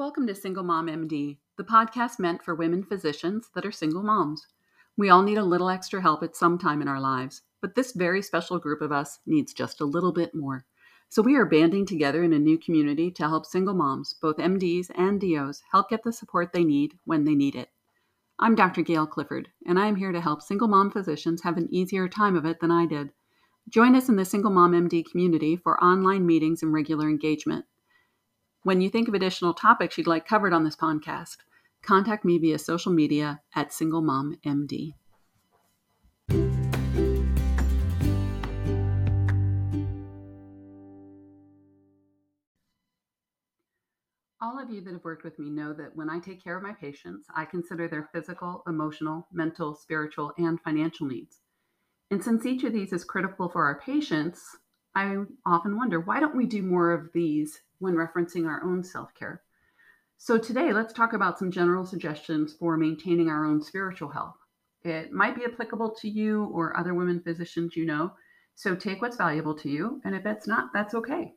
Welcome to Single Mom MD, the podcast meant for women physicians that are single moms. We all need a little extra help at some time in our lives, but this very special group of us needs just a little bit more. So we are banding together in a new community to help single moms, both MDs and DOs, help get the support they need when they need it. I'm Dr. Gail Clifford, and I am here to help single mom physicians have an easier time of it than I did. Join us in the Single Mom MD community for online meetings and regular engagement. When you think of additional topics you'd like covered on this podcast, contact me via social media at SingleMomMD. All of you that have worked with me know that when I take care of my patients, I consider their physical, emotional, mental, spiritual, and financial needs. And since each of these is critical for our patients, I often wonder why don't we do more of these when referencing our own self care. So, today, let's talk about some general suggestions for maintaining our own spiritual health. It might be applicable to you or other women physicians you know. So, take what's valuable to you, and if it's not, that's okay.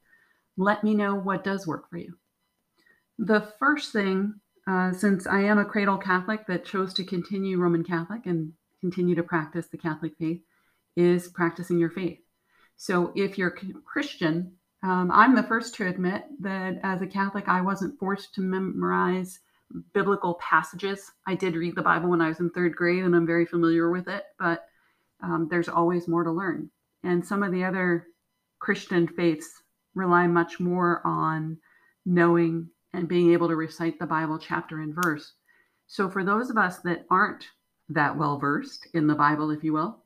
Let me know what does work for you. The first thing, uh, since I am a cradle Catholic that chose to continue Roman Catholic and continue to practice the Catholic faith, is practicing your faith. So, if you're Christian, um, I'm the first to admit that as a Catholic, I wasn't forced to memorize biblical passages. I did read the Bible when I was in third grade, and I'm very familiar with it, but um, there's always more to learn. And some of the other Christian faiths rely much more on knowing and being able to recite the Bible chapter and verse. So, for those of us that aren't that well versed in the Bible, if you will,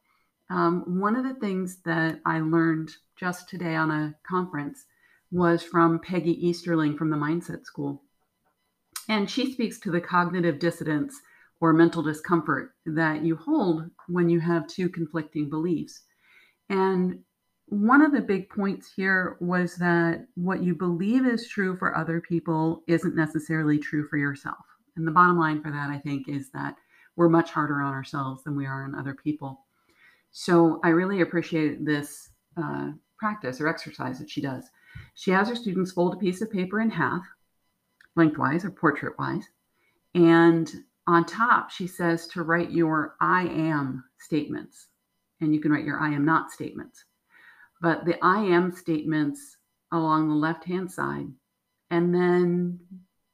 um, one of the things that I learned just today on a conference was from Peggy Easterling from the Mindset School. And she speaks to the cognitive dissonance or mental discomfort that you hold when you have two conflicting beliefs. And one of the big points here was that what you believe is true for other people isn't necessarily true for yourself. And the bottom line for that, I think, is that we're much harder on ourselves than we are on other people. So I really appreciate this uh, practice or exercise that she does. She has her students fold a piece of paper in half, lengthwise or portrait wise. And on top, she says to write your I am statements. And you can write your I am not statements. But the I am statements along the left hand side. And then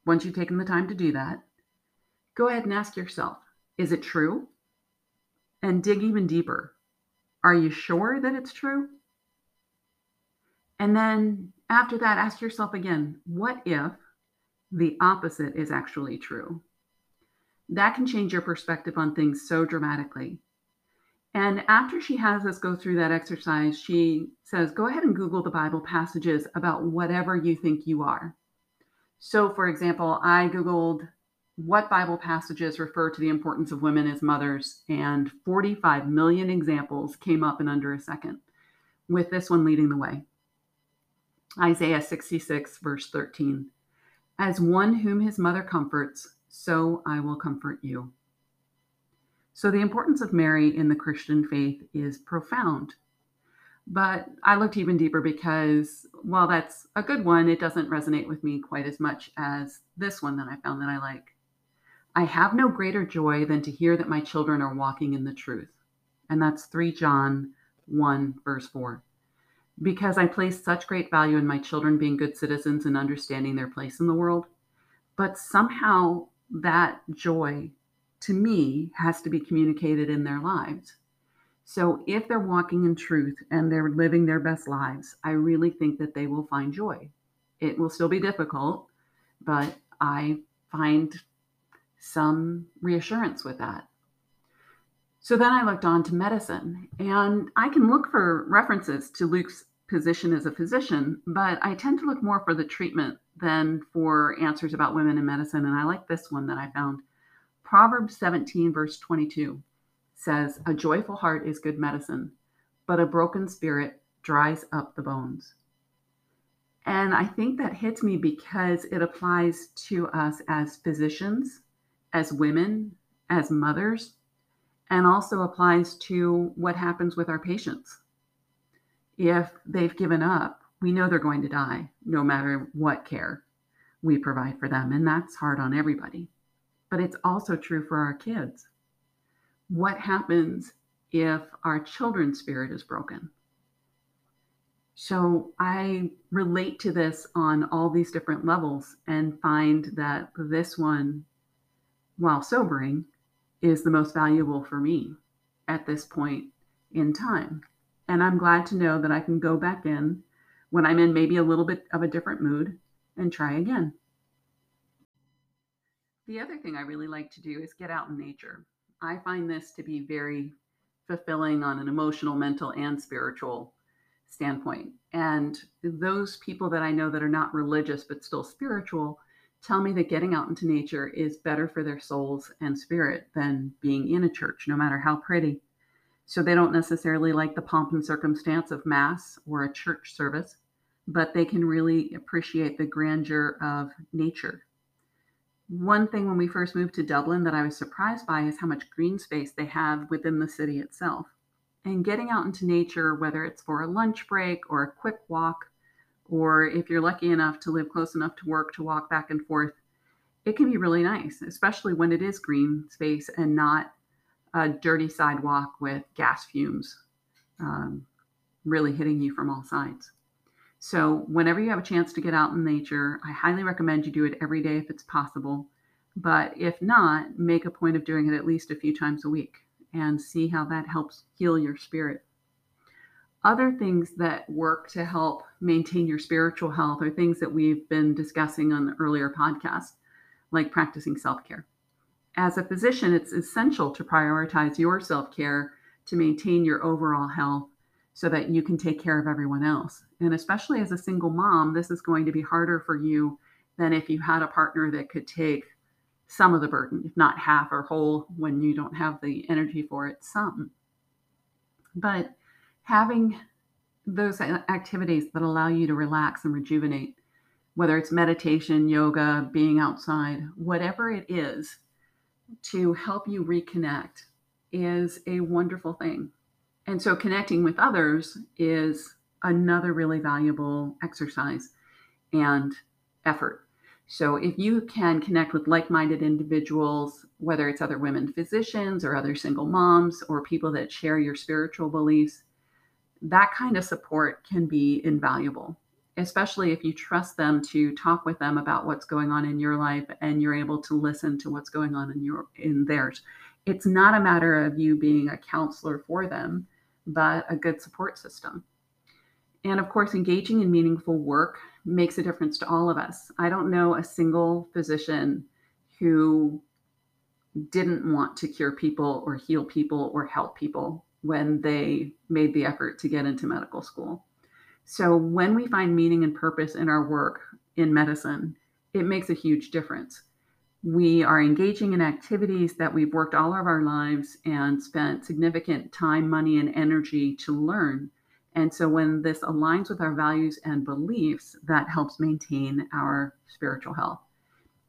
once you've taken the time to do that, go ahead and ask yourself is it true? And dig even deeper. Are you sure that it's true? And then after that, ask yourself again what if the opposite is actually true? That can change your perspective on things so dramatically. And after she has us go through that exercise, she says, go ahead and Google the Bible passages about whatever you think you are. So, for example, I Googled what Bible passages refer to the importance of women as mothers, and 45 million examples came up in under a second, with this one leading the way. Isaiah 66, verse 13. As one whom his mother comforts, so I will comfort you. So, the importance of Mary in the Christian faith is profound. But I looked even deeper because while that's a good one, it doesn't resonate with me quite as much as this one that I found that I like. I have no greater joy than to hear that my children are walking in the truth. And that's 3 John 1, verse 4. Because I place such great value in my children being good citizens and understanding their place in the world. But somehow that joy to me has to be communicated in their lives. So if they're walking in truth and they're living their best lives, I really think that they will find joy. It will still be difficult, but I find some reassurance with that. So then I looked on to medicine, and I can look for references to Luke's position as a physician, but I tend to look more for the treatment than for answers about women in medicine. And I like this one that I found. Proverbs 17, verse 22 says, A joyful heart is good medicine, but a broken spirit dries up the bones. And I think that hits me because it applies to us as physicians as women, as mothers, and also applies to what happens with our patients. If they've given up, we know they're going to die no matter what care. we provide for them. And that's hard on everybody. But it's also true for our kids. What happens if our children's spirit is broken? So I relate to this on all these different levels and find that this one, while sobering, is the most valuable for me at this point in time. And I'm glad to know that I can go back in when I'm in maybe a little bit of a different mood and try again. The other thing I really like to do is get out in nature. I find this to be very fulfilling on an emotional, mental, and spiritual standpoint. And those people that I know that are not religious but still spiritual tell me that getting out into nature is better for their souls and spirit than being in a church, no matter how pretty. So they don't necessarily like the pomp and circumstance of Mass or a church service, but they can really appreciate the grandeur of nature. One thing when we first moved to Dublin that I was surprised by is how much green space they have within the city itself. And getting out into nature, whether it's for a lunch break or a quick walk, or if you're lucky enough to live close enough to work to walk back and forth, it can be really nice, especially when it is green space and not a dirty sidewalk with gas fumes um, really hitting you from all sides. So, whenever you have a chance to get out in nature, I highly recommend you do it every day if it's possible. But if not, make a point of doing it at least a few times a week and see how that helps heal your spirit. Other things that work to help maintain your spiritual health are things that we've been discussing on the earlier podcast, like practicing self care. As a physician, it's essential to prioritize your self care to maintain your overall health so that you can take care of everyone else. And especially as a single mom, this is going to be harder for you than if you had a partner that could take some of the burden, if not half or whole, when you don't have the energy for it, some. But having those activities that allow you to relax and rejuvenate, whether it's meditation, yoga, being outside, whatever it is, to help you reconnect is a wonderful thing. And so connecting with others is another really valuable exercise and effort. So if you can connect with like minded individuals, whether it's other women physicians or other single moms or people that share your spiritual beliefs, that kind of support can be invaluable, especially if you trust them to talk with them about what's going on in your life and you're able to listen to what's going on in your in theirs. It's not a matter of you being a counselor for them, but a good support system. And of course, engaging in meaningful work makes a difference to all of us. I don't know a single physician who didn't want to cure people or heal people or help people when they made the effort to get into medical school. So when we find meaning and purpose in our work in medicine, it makes a huge difference. We are engaging in activities that we've worked all of our lives and spent significant time, money, and energy to learn. And so when this aligns with our values and beliefs, that helps maintain our spiritual health.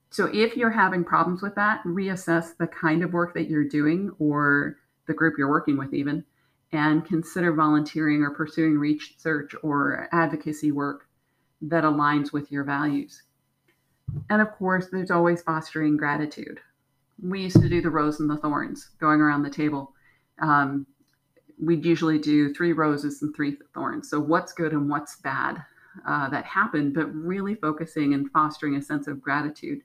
So if you're having problems with that, reassess the kind of work that you're doing or the group you're working with, even, and consider volunteering or pursuing research or advocacy work that aligns with your values. And of course, there's always fostering gratitude. We used to do the rose and the thorns going around the table. Um, we'd usually do three roses and three thorns. So, what's good and what's bad uh, that happened, but really focusing and fostering a sense of gratitude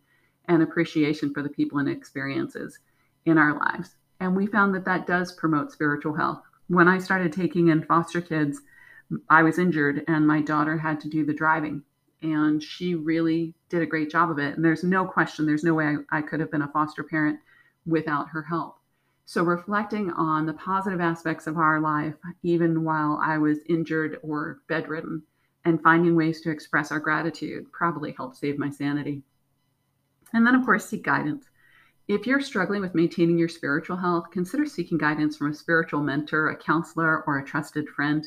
and appreciation for the people and experiences in our lives. And we found that that does promote spiritual health. When I started taking in foster kids, I was injured and my daughter had to do the driving. And she really did a great job of it. And there's no question, there's no way I, I could have been a foster parent without her help. So, reflecting on the positive aspects of our life, even while I was injured or bedridden, and finding ways to express our gratitude probably helped save my sanity. And then, of course, seek guidance. If you're struggling with maintaining your spiritual health, consider seeking guidance from a spiritual mentor, a counselor, or a trusted friend.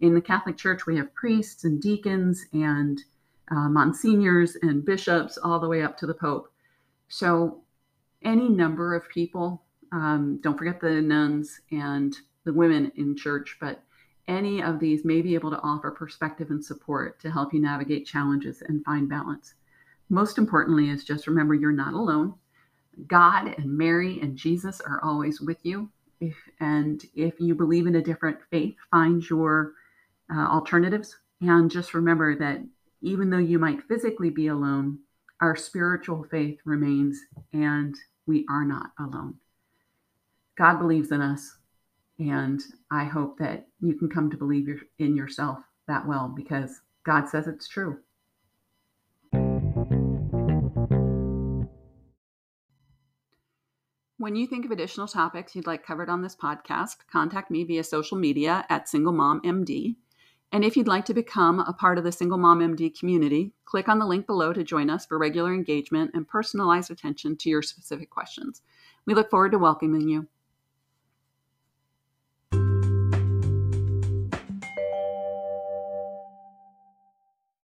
In the Catholic Church, we have priests and deacons and uh, monsignors and bishops, all the way up to the Pope. So, any number of people, um, don't forget the nuns and the women in church, but any of these may be able to offer perspective and support to help you navigate challenges and find balance. most importantly is just remember you're not alone. God and Mary and Jesus are always with you. If, and if you believe in a different faith, find your uh, alternatives. And just remember that even though you might physically be alone, our spiritual faith remains and we are not alone. God believes in us. And I hope that you can come to believe in yourself that well because God says it's true. When you think of additional topics you'd like covered on this podcast, contact me via social media at Single Mom MD. And if you'd like to become a part of the Single Mom MD community, click on the link below to join us for regular engagement and personalized attention to your specific questions. We look forward to welcoming you.